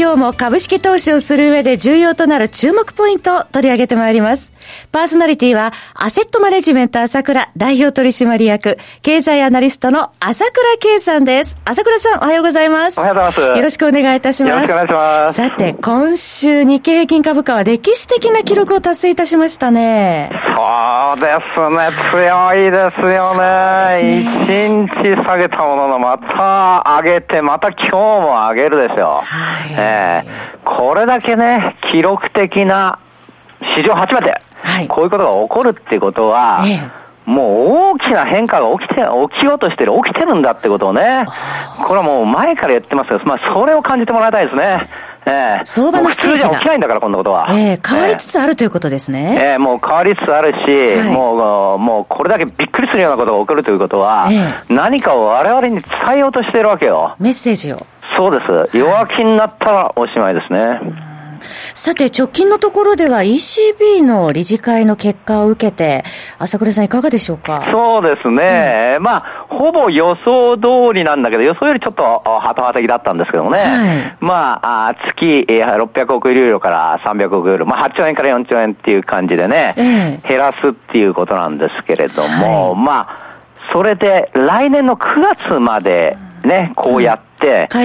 今日も株式投資をする上で重要となる注目ポイントを取り上げてまいります。パーソナリティは、アセットマネジメント朝倉代表取締役、経済アナリストの朝倉慶さんです。朝倉さん、おはようございます。おはようございます。よろしくお願いいたします。よろしくお願いします。さて、今週日経平均株価は歴史的な記録を達成いたしましたね。そうですね、強いですよね。一、ね、日下げたものの、また上げて、また今日も上げるでしょう。はい、えー、これだけね、記録的な史上初めて、はい、こういうことが起こるっていうことは、ええもう大きな変化が起きて、起きようとしてる、起きてるんだってことをね、これはもう前から言ってますけど、まあそれを感じてもらいたいですね。ええ相場のステージが。起きないんだから、こんなことは。ええ変わりつつあるということですね。ええもう変わりつつあるし、はい、もう、もうこれだけびっくりするようなことが起こるということは、ええ、何かを我々に伝えようとしているわけよ。メッセージを。そうです。弱気になったらおしまいですね。さて、直近のところでは ECB の理事会の結果を受けて、朝倉さんいかがでしょうか？そうですね。うん、まあ、ほぼ予想通りなんだけど、予想よりちょっとハト派的だったんですけどもね。はい、まあ、月600億ユーロから300億ユーロ、まあ8兆円から4兆円っていう感じでね、え減らすっていうことなんですけれども、はい、まあ、それで来年の9月までね、こうやって、帰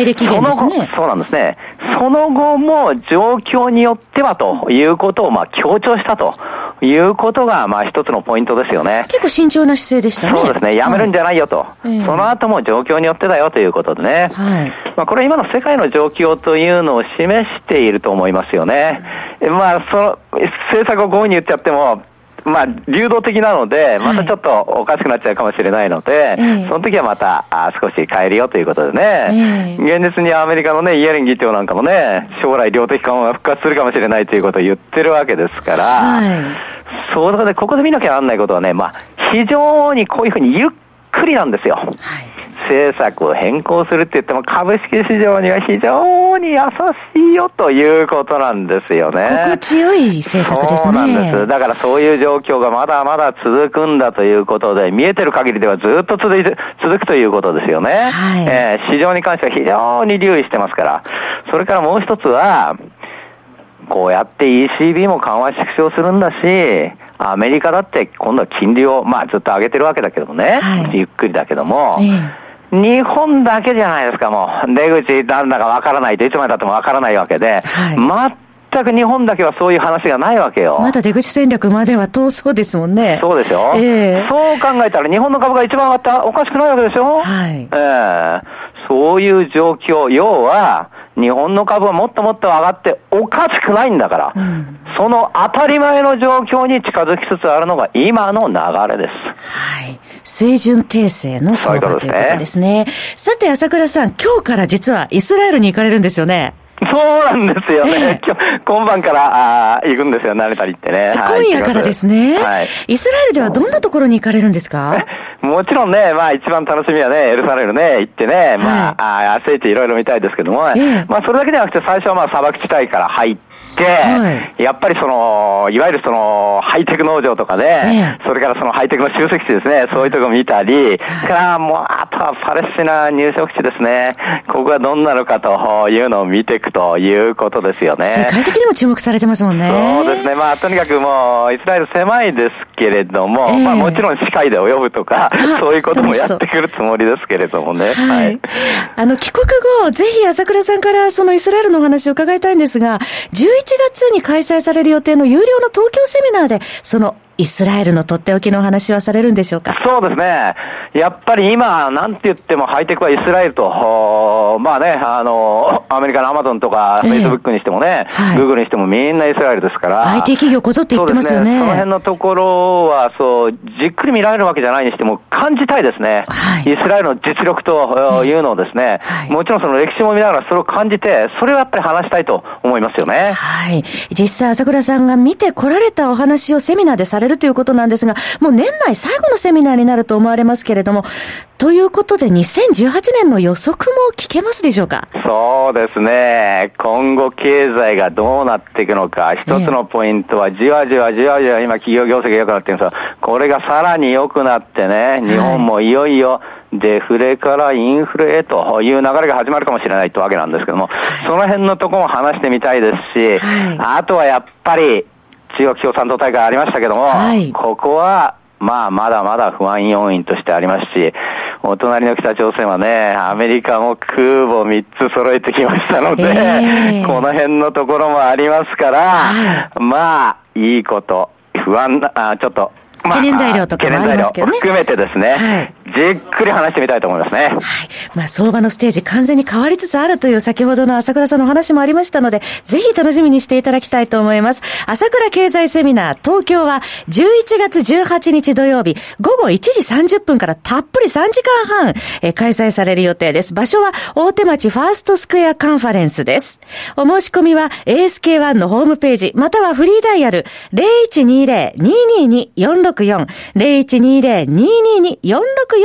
り期限ですね。そうなんですね。その後も状況によってはということをまあ強調したということがまあ一つのポイントですよね。結構慎重な姿勢でしたね。そうですね。やめるんじゃないよと。はい、その後も状況によってだよということでね。はい。まあこれ今の世界の状況というのを示していると思いますよね。まあその政策をこういうふうに言っちゃっても、まあ、流動的なので、またちょっとおかしくなっちゃうかもしれないので、はい、その時はまたあ少し変えるよということでね、現実にアメリカのね、イエレン議長なんかもね、将来量的緩和が復活するかもしれないということを言ってるわけですから、はい、そうで、ここで見なきゃならないことはね、まあ、非常にこういうふうにゆっくりなんですよ。はい政策を変更するって言っても株式市場には非常に優しいよということなんですよね。心地よい政策ですね。そうなんです。だからそういう状況がまだまだ続くんだということで、見えてる限りではずっと続いて、続くということですよね。はい、えー、市場に関しては非常に留意してますから。それからもう一つは、こうやって ECB も緩和縮小するんだし、アメリカだって今度は金利を、まあずっと上げてるわけだけどもね、はい、ゆっくりだけども、ええ日本だけじゃないですか、もう。出口なんだかわからないといつまでたってもわからないわけで、はい、全く日本だけはそういう話がないわけよ。まだ出口戦略までは遠そうですもんね。そうですよ。えー、そう考えたら日本の株が一番上がったらおかしくないわけでしょ？はい。ええー、そういう状況、要は、日本の株はもっともっと上がっておかしくないんだから、うん、その当たり前の状況に近づきつつあるのが今の流れです。はい。水準訂正の相場ということですね。さて、朝倉さん、今日から実はイスラエルに行かれるんですよね。そうなんですよね。今日、今晩からあ行くんですよ、慣れたりってね。今夜からですね。はい。イスラエルではどんなところに行かれるんですか？もちろんね、まあ一番楽しみはね、エルサレムね、行ってね、まあ、あ聖地いろいろ見たいですけども、まあそれだけじゃなくて最初はまあ砂漠地帯から入って、はい、やっぱりその、いわゆるその、ハイテク農場とかで、ね、それからそのハイテクの集積地ですね、そういうとこ見たり、からもう、あとはパレスチナ入植地ですね、ここがどんなのかというのを見ていくということですよね。世界的にも注目されてますもんね。そうですね、まあとにかくもう、イスラエル狭いですけれども、えー、まあもちろん司会で泳ぐとか、そういうこともやってくるつもりですけれどもね。はい。あの、帰国後、ぜひ朝倉さんからそのイスラエルのお話を伺いたいんですが、11 1月に開催される予定の有料の東京セミナーで、そのイスラエルのとっておきのお話はされるんでしょうか？そうですね。やっぱり今、なんて言ってもハイテクはイスラエルと、まあね、あの、アメリカのアマゾンとか、フェイスブックにしてもね、グーグルにしてもみんなイスラエルですから。IT 企業こぞって言ってますよね。そ、ね、の辺のところは、そう、じっくり見られるわけじゃないにしても、感じたいですね。はい、イスラエルの実力というのをですね、はい、もちろんその歴史も見ながらそれを感じて、それをやっぱり話したいと思いますよね。はい。実際、朝倉さんが見てこられたお話をセミナーでされるということなんですが、もう年内最後のセミナーになると思われますけれども、ということで、2018年の予測も聞けますでしょうか？そうですね。今後経済がどうなっていくのか、一つのポイントは、じわじわじわじわ今企業業績が良くなってるんですが、これがさらに良くなってね、日本もいよいよ、デフレからインフレへという流れが始まるかもしれないってわけなんですけども、その辺のところも話してみたいですし、あとはやっぱり、中国共産党大会ありましたけども、ここは、まあ、まだまだ不安要因としてありますし、お隣の北朝鮮はね、アメリカも空母3つ揃えてきましたので、えー、この辺のところもありますから、まあ、いいこと、不安な、あちょっと懸念材料とかもありますけどね。含めてですね、はい、じじっくり話してみたいと思いますね。はい。まあ、相場のステージ完全に変わりつつあるという先ほどの朝倉さんのお話もありましたので、ぜひ楽しみにしていただきたいと思います。朝倉経済セミナー東京は11月18日土曜日午後1時30分からたっぷり3時間半、え開催される予定です。場所は大手町ファーストスクエアカンファレンスです。お申し込みは ASK1 のホームページ、またはフリーダイヤル0120-222-46 4 0120-222-464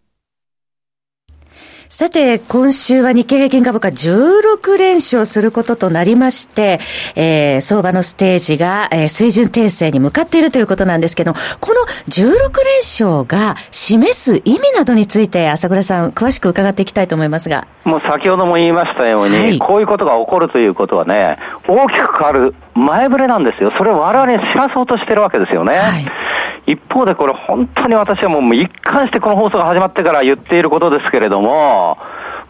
さて、今週は日経平均株価16連勝することとなりまして、えー、相場のステージが、えー、水準訂正に向かっているということなんですけど、この16連勝が示す意味などについて、朝倉さん、詳しく伺っていきたいと思いますが。もう先ほども言いましたように、はい、こういうことが起こるということはね、大きく変わる前触れなんですよ。それを我々に知らそうとしてるわけですよね。はい一方でこれ本当に私はもう一貫してこの放送が始まってから言っていることですけれども、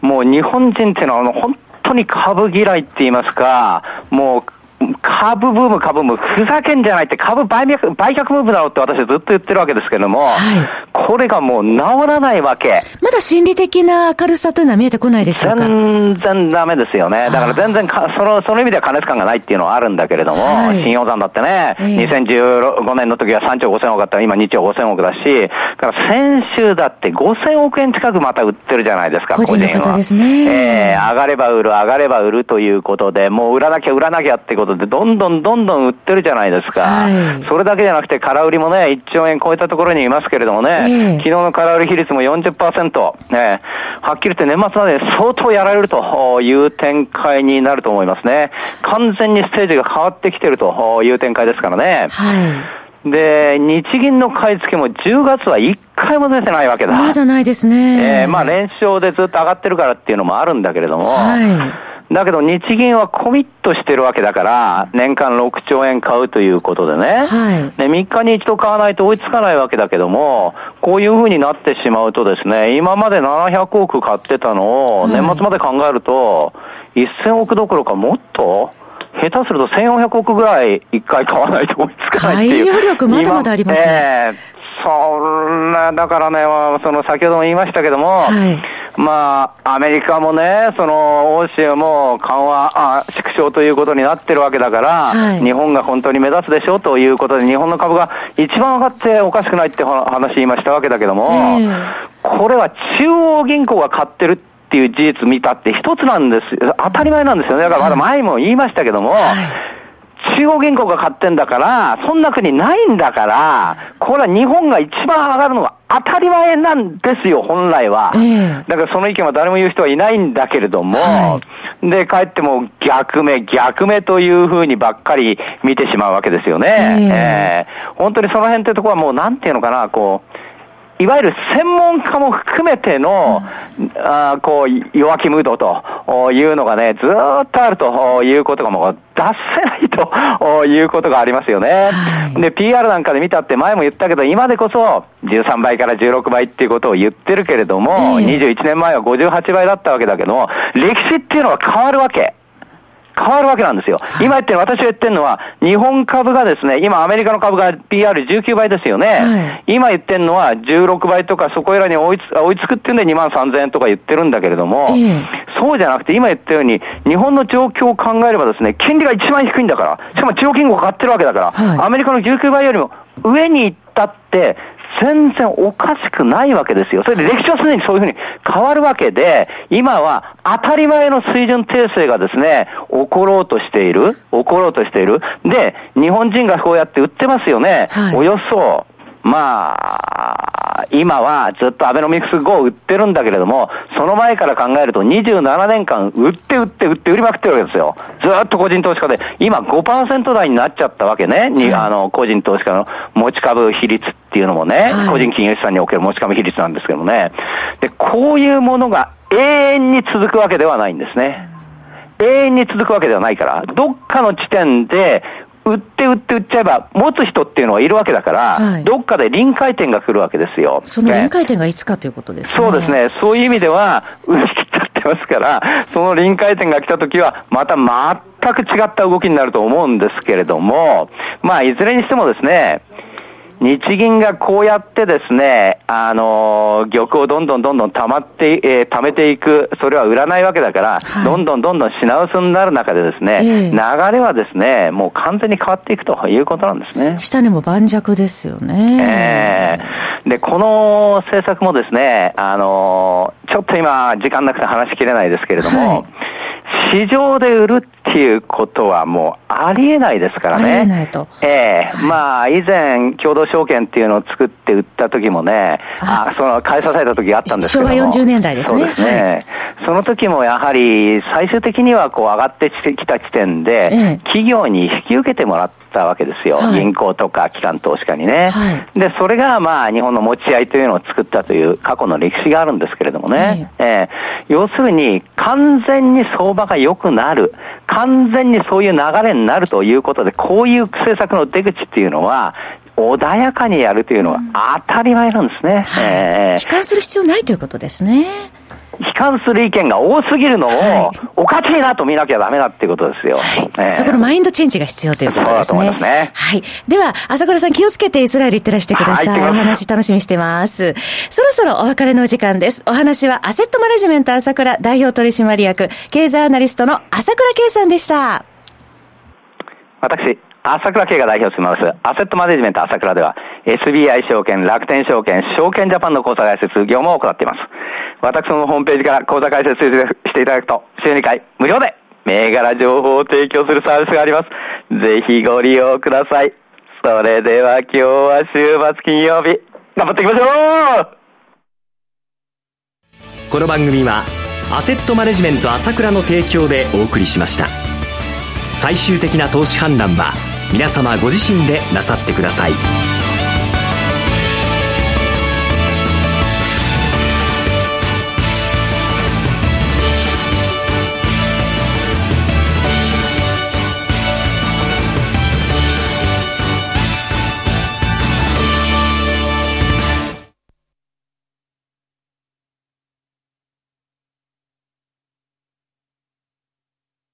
もう日本人っていうのは本当に株嫌いって言いますか、もう株ブーム、株ブーム、ふざけんじゃないって、株売却売却ムーブだろうって私ずっと言ってるわけですけれども、はい、これがもう治らないわけ。まだ心理的な明るさというのは見えてこないでしょうか？全然ダメですよね。だから全然か、その、その意味では加熱感がないっていうのはあるんだけれども、はい、新予算だってね、えー、2015年の時は3兆5000億あった。ら今2兆5000億だし、から先週だって5000億円近くまた売ってるじゃないですか、個人の方ですね。えー、上がれば売る、上がれば売るということで、もう売らなきゃ売らなきゃってことで、どんどんどんどん売ってるじゃないですか。はい、それだけじゃなくて、空売りもね、1兆円超えたところにいますけれどもね、えー、昨日の空売り比率も40%、ね、はっきり言って年末まで相当やられるという展開になると思いますね。完全にステージが変わってきてるという展開ですからね。はいで、日銀の買い付けも10月は1回も出てないわけだ。まだないですね。えー、まあ連勝でずっと上がってるからっていうのもあるんだけれども、はいだけど日銀はコミットしてるわけだから、年間6兆円買うということでね、はい、で3日に一度買わないと追いつかないわけだけども、こういうふうになってしまうとですね、今まで700億買ってたのを年末まで考えると、1000億どころかもっと下手すると1400億ぐらい一回買わないと追いつかないっていう。力まだまだありますね。えー、そんな、だからね、その先ほども言いましたけども、はいまあ、アメリカもね、その、欧州も緩和、あ縮小ということになってるわけだから、はい、日本が本当に目立つでしょということで、日本の株が一番上がっておかしくないって話言いましたわけだけども、えー、これは中央銀行が買ってるっていう事実見たって一つなんです。当たり前なんですよね。だからまだ前も言いましたけども、はい中央銀行が買ってんだから、そんな国ないんだから、これは日本が一番上がるのは当たり前なんですよ、本来は。えー、だからその意見は誰も言う人はいないんだけれども、はい、で、帰っても逆目、逆目というふうにばっかり見てしまうわけですよね。えー、えー、本当にその辺ってところはもうなんていうのかな、こう、いわゆる専門家も含めての、うん、あこう、弱気ムードというのがね、ずっとあるということがもう出せないということがありますよね。はい、で、PR なんかで見たって前も言ったけど、今でこそ13倍から16倍っていうことを言ってるけれども、えー、21年前は58倍だったわけだけども、歴史っていうのは変わるわけ。変わるわけなんですよ。今言って私が言ってるのは、日本株がですね、今アメリカの株が PR19 倍ですよね。はい、今言ってるのは16倍とかそこらに追いつ追いつくっていうんで2万3000円とか言ってるんだけれども、そうじゃなくて今言ったように、日本の状況を考えればですね、金利が一番低いんだから、しかも中央金庫が買ってるわけだから、はい、アメリカの19倍よりも上に行ったって、全然おかしくないわけですよ。それで歴史はすでにそういうふうに変わるわけで、今は当たり前の水準訂正がですね、起ころうとしている、起ころうとしている。で、日本人がこうやって売ってますよね。はい、およそまあ、今はずっとアベノミクス5を売ってるんだけれども、その前から考えると27年間売って売って売って売りまくってるわけですよ。ずっと個人投資家で、今5%台になっちゃったわけね。に、あの、個人投資家の持ち株比率っていうのもね、個人金融資産における持ち株比率なんですけどもね。で、こういうものが永遠に続くわけではないんですね。永遠に続くわけではないから、どっかの地点で売って売って売っちゃえば、持つ人っていうのはいるわけだから、はい、どっかで臨界点が来るわけですよ。その臨界点がいつかということですね。そうですね。そういう意味では、売り切っちゃってますから、その臨界点が来た時は、また全く違った動きになると思うんですけれども、まあ、いずれにしてもですね、日銀がこうやってですね、あのー、玉をどんどんどんどん溜まって、えー、貯めていく、それは売らないわけだから、はい、どんどんどんどん品薄になる中でですね、えー、流れはですね、もう完全に変わっていくということなんですね。下にも盤石ですよね。えー、で、この政策もですね、あのー、ちょっと今、時間なくて話しきれないですけれども、はい市場で売るっていうことはもうありえないですからね。ありえないと。ええー、まあ、以前、共同証券っていうのを作って売った時もね、あその、買い支えた時があったんですけど昭和40年代ですね。そうですね。はい、その時もやはり、最終的にはこう上がってきた時点で、ええ、企業に引き受けてもらったわけですよ。はい、銀行とか機関投資家にね。はい、で、それがまあ、日本の持ち合いというのを作ったという過去の歴史があるんですけれどもね。ええー、要するに、完全に相場が良くなる。完全にそういう流れになるということで、こういう政策の出口っていうのは、穏やかにやるというのは当たり前なんですね。うん、えー、悲観する必要ないということですね。悲観する意見が多すぎるのを、おかしいなと見なきゃダメだっていうことですよ。はい、そこのマインドチェンジが必要ということですね。そうすね。はい。では、朝倉さん気をつけてイスラエル行ってらしてください。お話楽しみにしてます。そろそろお別れのお時間です。お話はアセットマネジメント朝倉代表取締役、経済アナリストの朝倉圭さんでした。私、朝倉慶が代表します、アセットマネジメント朝倉では、SBI 証券、楽天証券、証券ジャパンの口座開設業務を行っています。私のホームページから口座開設していただくと、週2回無料で銘柄情報を提供するサービスがあります。ぜひご利用ください。それでは今日は週末金曜日、頑張っていきましょうこの番組は、アセットマネジメント朝倉の提供でお送りしました。最終的な投資判断は、皆様ご自身でなさってください。